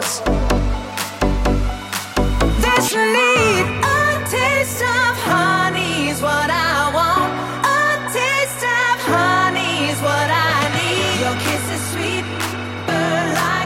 thoughts. That you need a taste of honey is what I want. A taste of honey is what I need. Your kiss is sweet, but